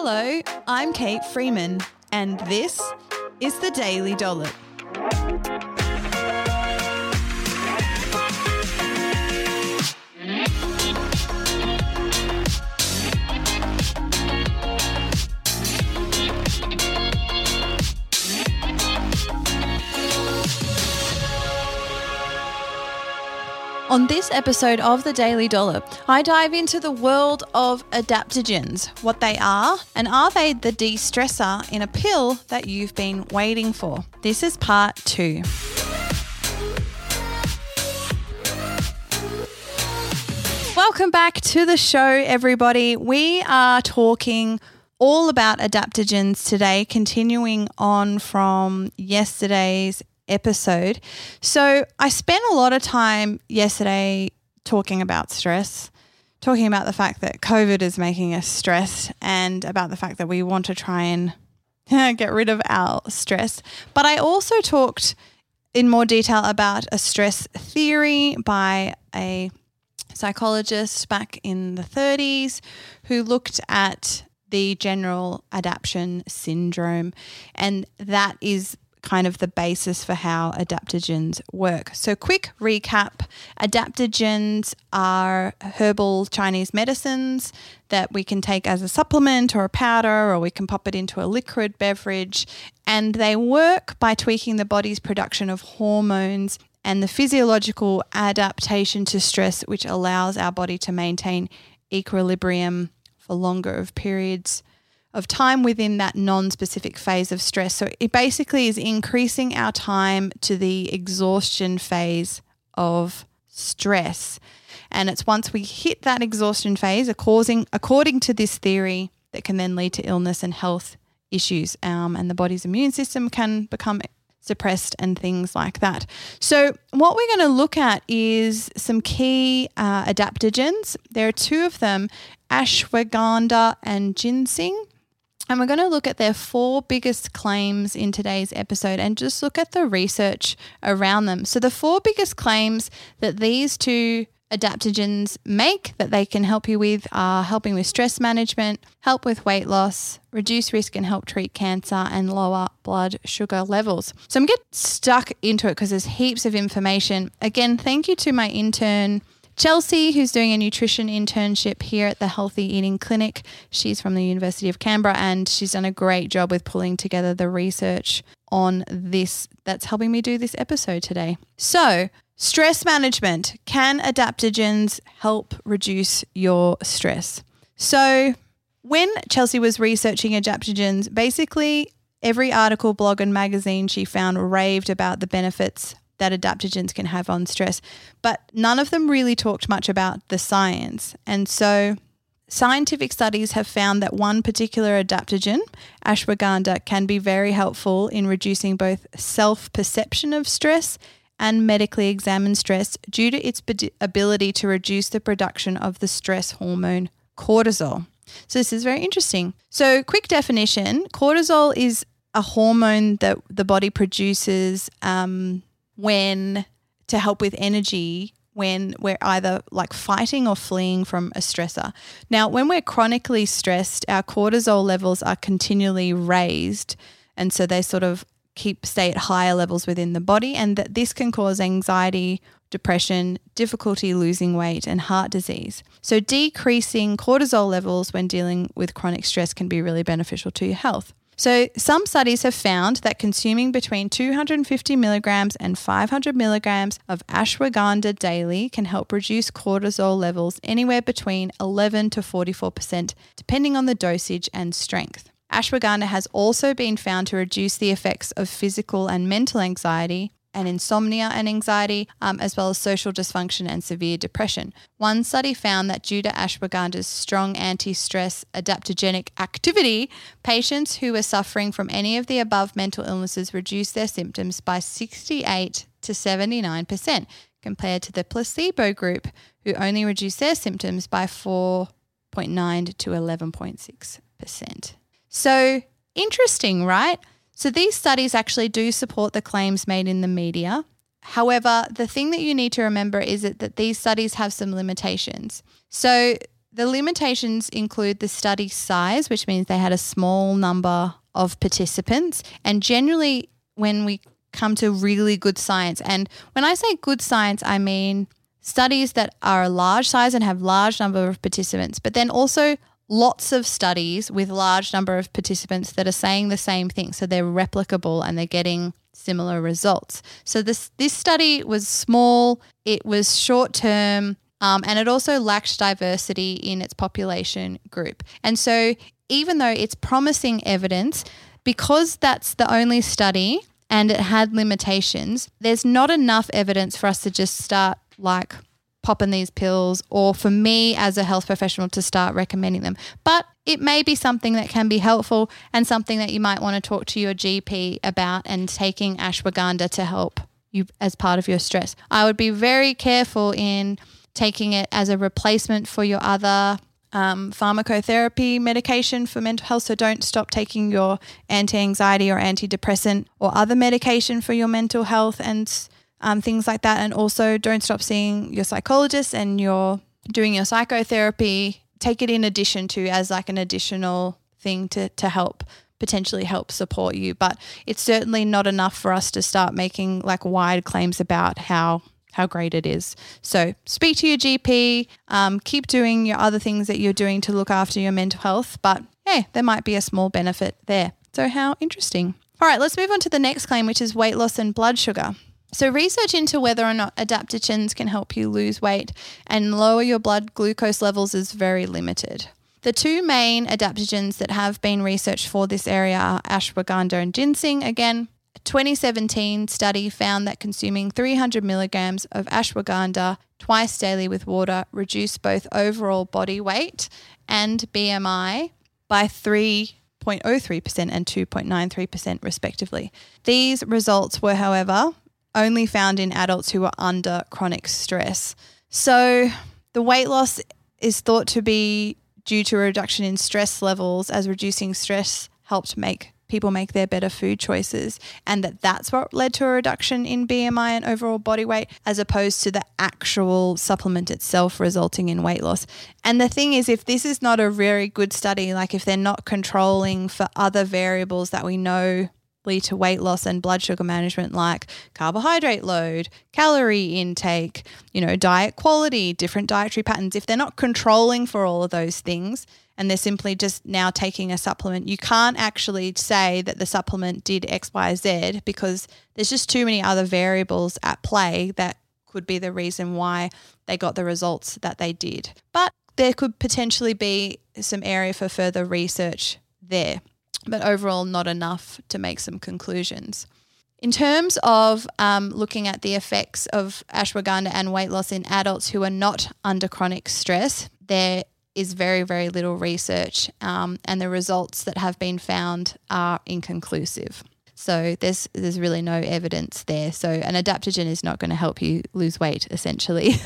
Hello, I'm Kate Freeman, and this is the Daily Dollop. On this episode of the Daily Dollop, I dive into the world of adaptogens, what they are, and are they the de stressor in a pill that you've been waiting for? This is part two. Welcome back to the show, everybody. We are talking all about adaptogens today, continuing on from yesterday's episode. So I spent a lot of time yesterday talking about stress, talking about the fact that COVID is making us stressed and about the fact that we want to try and get rid of our stress. But I also talked in more detail about a stress theory by a psychologist back in the 30s who looked at the general adaptation syndrome. And that is kind of the basis for how adaptogens work. So, quick recap adaptogens are herbal Chinese medicines that we can take as a supplement or a powder, or we can pop it into a liquid beverage. And they work by tweaking the body's production of hormones and the physiological adaptation to stress, which allows our body to maintain equilibrium for longer of periods of time within that non specific phase of stress. So it basically is increasing our time to the exhaustion phase of stress. And it's once we hit that exhaustion phase, causing, according to this theory, that can then lead to illness and health issues. Um, and the body's immune system can become suppressed and things like that. So, what we're going to look at is some key uh, adaptogens. There are two of them ashwagandha and ginseng. And we're going to look at their four biggest claims in today's episode and just look at the research around them. So, the four biggest claims that these two adaptogens make that they can help you with are helping with stress management, help with weight loss, reduce risk and help treat cancer, and lower blood sugar levels. So, I'm getting stuck into it because there's heaps of information. Again, thank you to my intern. Chelsea, who's doing a nutrition internship here at the Healthy Eating Clinic. She's from the University of Canberra and she's done a great job with pulling together the research on this that's helping me do this episode today. So, stress management can adaptogens help reduce your stress? So, when Chelsea was researching adaptogens, basically every article, blog, and magazine she found raved about the benefits that adaptogens can have on stress, but none of them really talked much about the science. And so scientific studies have found that one particular adaptogen, ashwagandha, can be very helpful in reducing both self perception of stress and medically examined stress due to its ability to reduce the production of the stress hormone cortisol. So, this is very interesting. So, quick definition cortisol is a hormone that the body produces um, when to help with energy when we're either like fighting or fleeing from a stressor. Now, when we're chronically stressed, our cortisol levels are continually raised. And so they sort of keep stay at higher levels within the body and that this can cause anxiety, depression, difficulty losing weight and heart disease. So decreasing cortisol levels when dealing with chronic stress can be really beneficial to your health. So, some studies have found that consuming between 250 milligrams and 500 milligrams of ashwagandha daily can help reduce cortisol levels anywhere between 11 to 44%, depending on the dosage and strength. Ashwagandha has also been found to reduce the effects of physical and mental anxiety, and insomnia and anxiety, um, as well as social dysfunction and severe depression. One study found that due to ashwagandha's strong anti stress adaptogenic activity, patients who were suffering from any of the above mental illnesses reduced their symptoms by 68 to 79%, compared to the placebo group, who only reduced their symptoms by 4.9 to 11.6%. So, interesting, right? So these studies actually do support the claims made in the media. However, the thing that you need to remember is that, that these studies have some limitations. So the limitations include the study size, which means they had a small number of participants. And generally, when we come to really good science, and when I say good science, I mean studies that are a large size and have large number of participants, but then also lots of studies with large number of participants that are saying the same thing. So they're replicable and they're getting similar results. So this this study was small, it was short term, um, and it also lacked diversity in its population group. And so even though it's promising evidence, because that's the only study and it had limitations, there's not enough evidence for us to just start like popping these pills or for me as a health professional to start recommending them. But it may be something that can be helpful and something that you might want to talk to your GP about and taking ashwagandha to help you as part of your stress. I would be very careful in taking it as a replacement for your other um, pharmacotherapy medication for mental health. So don't stop taking your anti anxiety or antidepressant or other medication for your mental health and um, things like that. And also don't stop seeing your psychologist and you're doing your psychotherapy. Take it in addition to as like an additional thing to, to help potentially help support you. But it's certainly not enough for us to start making like wide claims about how how great it is. So speak to your GP, um, keep doing your other things that you're doing to look after your mental health. But hey, there might be a small benefit there. So how interesting. All right, let's move on to the next claim, which is weight loss and blood sugar. So, research into whether or not adaptogens can help you lose weight and lower your blood glucose levels is very limited. The two main adaptogens that have been researched for this area are ashwagandha and ginseng. Again, a 2017 study found that consuming 300 milligrams of ashwagandha twice daily with water reduced both overall body weight and BMI by 3.03% and 2.93%, respectively. These results were, however, only found in adults who are under chronic stress. So the weight loss is thought to be due to a reduction in stress levels as reducing stress helped make people make their better food choices and that that's what led to a reduction in BMI and overall body weight as opposed to the actual supplement itself resulting in weight loss. And the thing is if this is not a very good study like if they're not controlling for other variables that we know to weight loss and blood sugar management like carbohydrate load, calorie intake, you know, diet quality, different dietary patterns. If they're not controlling for all of those things and they're simply just now taking a supplement, you can't actually say that the supplement did X, Y, Z because there's just too many other variables at play that could be the reason why they got the results that they did. But there could potentially be some area for further research there but overall not enough to make some conclusions. In terms of um, looking at the effects of ashwagandha and weight loss in adults who are not under chronic stress, there is very, very little research, um, and the results that have been found are inconclusive. So there's there's really no evidence there. So an adaptogen is not going to help you lose weight, essentially.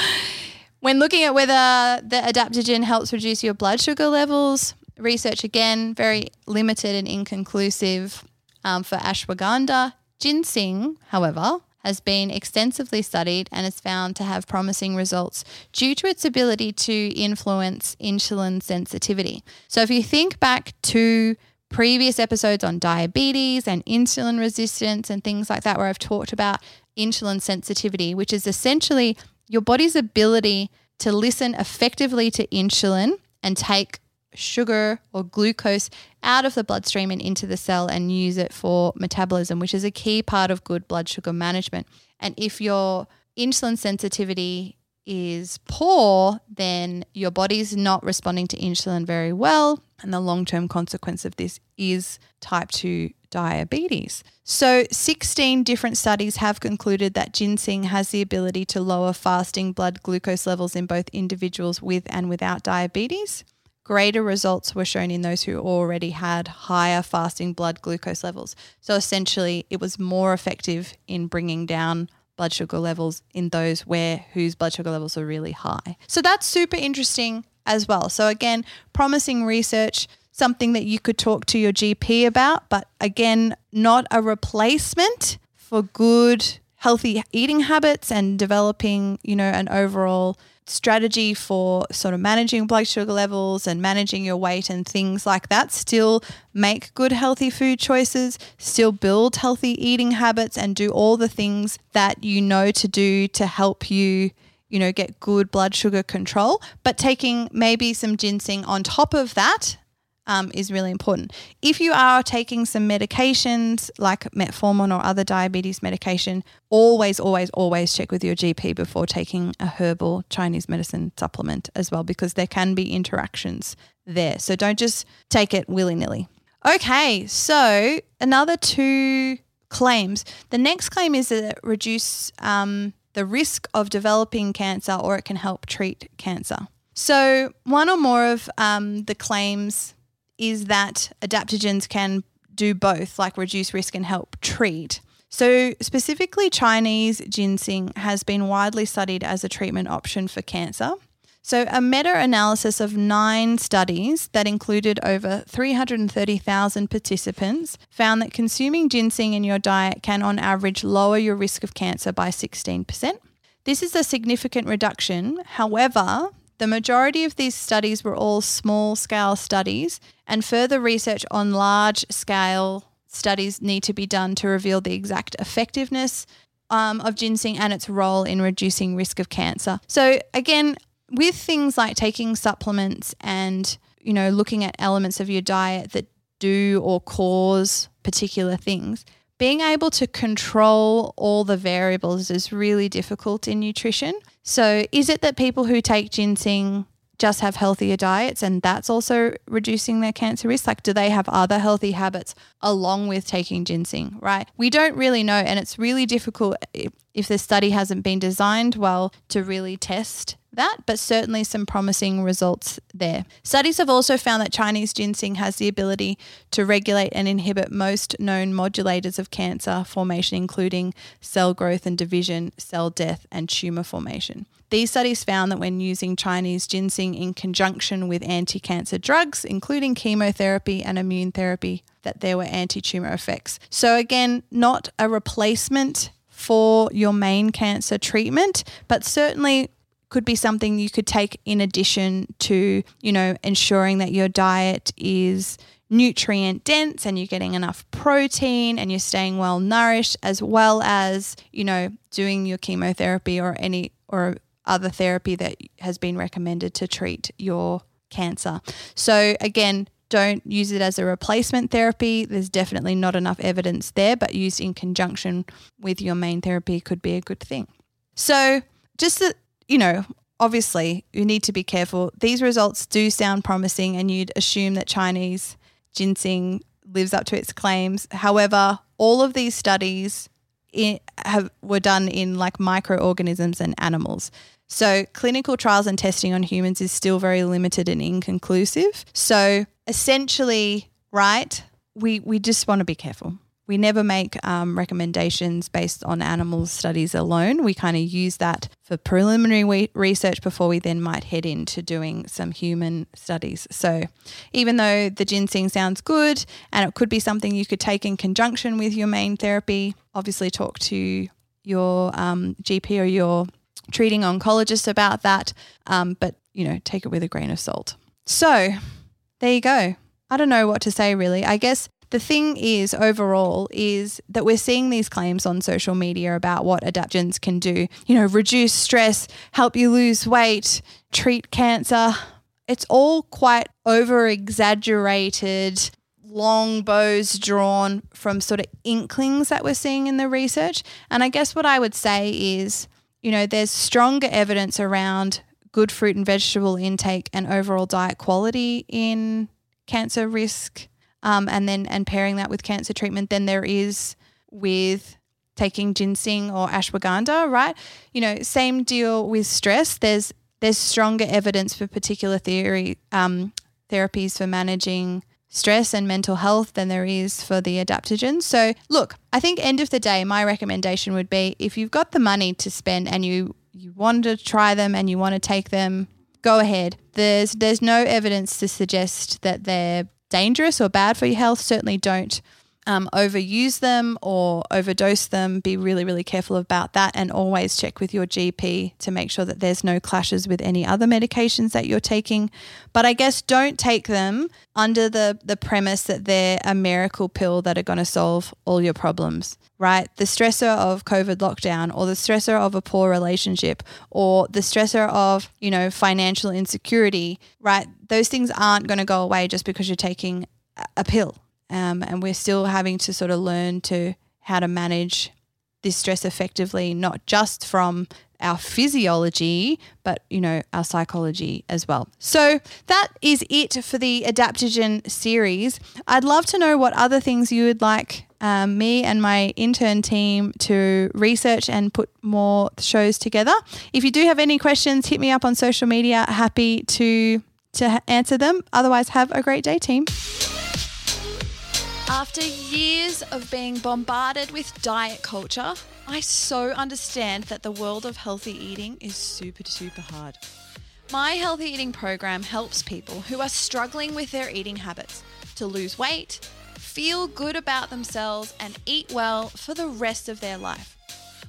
when looking at whether the adaptogen helps reduce your blood sugar levels, Research again, very limited and inconclusive um, for ashwagandha. Ginseng, however, has been extensively studied and is found to have promising results due to its ability to influence insulin sensitivity. So, if you think back to previous episodes on diabetes and insulin resistance and things like that, where I've talked about insulin sensitivity, which is essentially your body's ability to listen effectively to insulin and take sugar or glucose out of the bloodstream and into the cell and use it for metabolism, which is a key part of good blood sugar management. And if your insulin sensitivity is poor, then your body's not responding to insulin very well. And the long term consequence of this is type 2 diabetes. So, 16 different studies have concluded that ginseng has the ability to lower fasting blood glucose levels in both individuals with and without diabetes. Greater results were shown in those who already had higher fasting blood glucose levels. So essentially, it was more effective in bringing down blood sugar levels in those where whose blood sugar levels are really high. So that's super interesting as well. So again, promising research, something that you could talk to your GP about, but again, not a replacement for good healthy eating habits and developing, you know, an overall strategy for sort of managing blood sugar levels and managing your weight and things like that. Still make good, healthy food choices, still build healthy eating habits, and do all the things that you know to do to help you. You know, get good blood sugar control, but taking maybe some ginseng on top of that um, is really important. If you are taking some medications like metformin or other diabetes medication, always, always, always check with your GP before taking a herbal Chinese medicine supplement as well, because there can be interactions there. So don't just take it willy nilly. Okay, so another two claims. The next claim is that it reduce um, the risk of developing cancer or it can help treat cancer. So, one or more of um, the claims is that adaptogens can do both, like reduce risk and help treat. So, specifically, Chinese ginseng has been widely studied as a treatment option for cancer. So, a meta analysis of nine studies that included over 330,000 participants found that consuming ginseng in your diet can, on average, lower your risk of cancer by 16%. This is a significant reduction. However, the majority of these studies were all small scale studies, and further research on large scale studies need to be done to reveal the exact effectiveness um, of ginseng and its role in reducing risk of cancer. So, again, with things like taking supplements and you know looking at elements of your diet that do or cause particular things being able to control all the variables is really difficult in nutrition. So, is it that people who take ginseng just have healthier diets and that's also reducing their cancer risk? Like, do they have other healthy habits along with taking ginseng, right? We don't really know. And it's really difficult if, the study hasn't been designed well to really test that, but certainly some promising results there. Studies have also found that Chinese ginseng has the ability to regulate and inhibit most known modulators of cancer formation, including cell growth and division, cell death, and tumor formation. These studies found that when using Chinese ginseng in conjunction with anti cancer drugs, including chemotherapy and immune therapy, that there were anti tumor effects. So, again, not a replacement for your main cancer treatment, but certainly could be something you could take in addition to, you know, ensuring that your diet is nutrient dense and you're getting enough protein and you're staying well nourished as well as, you know, doing your chemotherapy or any or other therapy that has been recommended to treat your cancer. So again, don't use it as a replacement therapy. There's definitely not enough evidence there, but used in conjunction with your main therapy could be a good thing. So, just that, you know, obviously you need to be careful. These results do sound promising, and you'd assume that Chinese ginseng lives up to its claims. However, all of these studies in, have were done in like microorganisms and animals. So, clinical trials and testing on humans is still very limited and inconclusive. So, essentially, right, we, we just want to be careful. We never make um, recommendations based on animal studies alone. We kind of use that for preliminary we- research before we then might head into doing some human studies. So, even though the ginseng sounds good and it could be something you could take in conjunction with your main therapy, obviously talk to your um, GP or your treating oncologists about that. Um, but, you know, take it with a grain of salt. So, there you go. I don't know what to say really. I guess the thing is, overall, is that we're seeing these claims on social media about what adaptogens can do. You know, reduce stress, help you lose weight, treat cancer. It's all quite over exaggerated, long bows drawn from sort of inklings that we're seeing in the research. And I guess what I would say is, you know, there's stronger evidence around good fruit and vegetable intake and overall diet quality in cancer risk um, and then and pairing that with cancer treatment than there is with taking ginseng or ashwagandha, right? You know, same deal with stress. There's there's stronger evidence for particular theory um, therapies for managing stress and mental health than there is for the adaptogens. So, look, I think end of the day, my recommendation would be if you've got the money to spend and you you want to try them and you want to take them, go ahead. There's there's no evidence to suggest that they're dangerous or bad for your health, certainly don't um, overuse them or overdose them, be really, really careful about that and always check with your GP to make sure that there's no clashes with any other medications that you're taking. But I guess don't take them under the, the premise that they're a miracle pill that are going to solve all your problems, right? The stressor of COVID lockdown or the stressor of a poor relationship or the stressor of, you know, financial insecurity, right? Those things aren't going to go away just because you're taking a pill um, and we're still having to sort of learn to how to manage this stress effectively, not just from our physiology, but you know, our psychology as well. So that is it for the adaptogen series. I'd love to know what other things you would like um, me and my intern team to research and put more shows together. If you do have any questions, hit me up on social media. Happy to to answer them. Otherwise, have a great day, team. After years of being bombarded with diet culture, I so understand that the world of healthy eating is super, super hard. My healthy eating program helps people who are struggling with their eating habits to lose weight, feel good about themselves, and eat well for the rest of their life.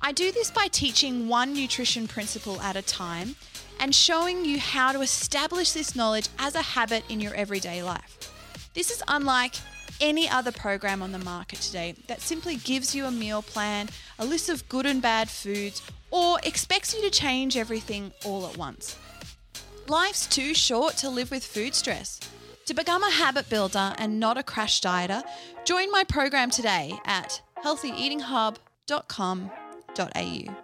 I do this by teaching one nutrition principle at a time and showing you how to establish this knowledge as a habit in your everyday life. This is unlike any other program on the market today that simply gives you a meal plan, a list of good and bad foods, or expects you to change everything all at once. Life's too short to live with food stress. To become a habit builder and not a crash dieter, join my program today at healthyeatinghub.com.au.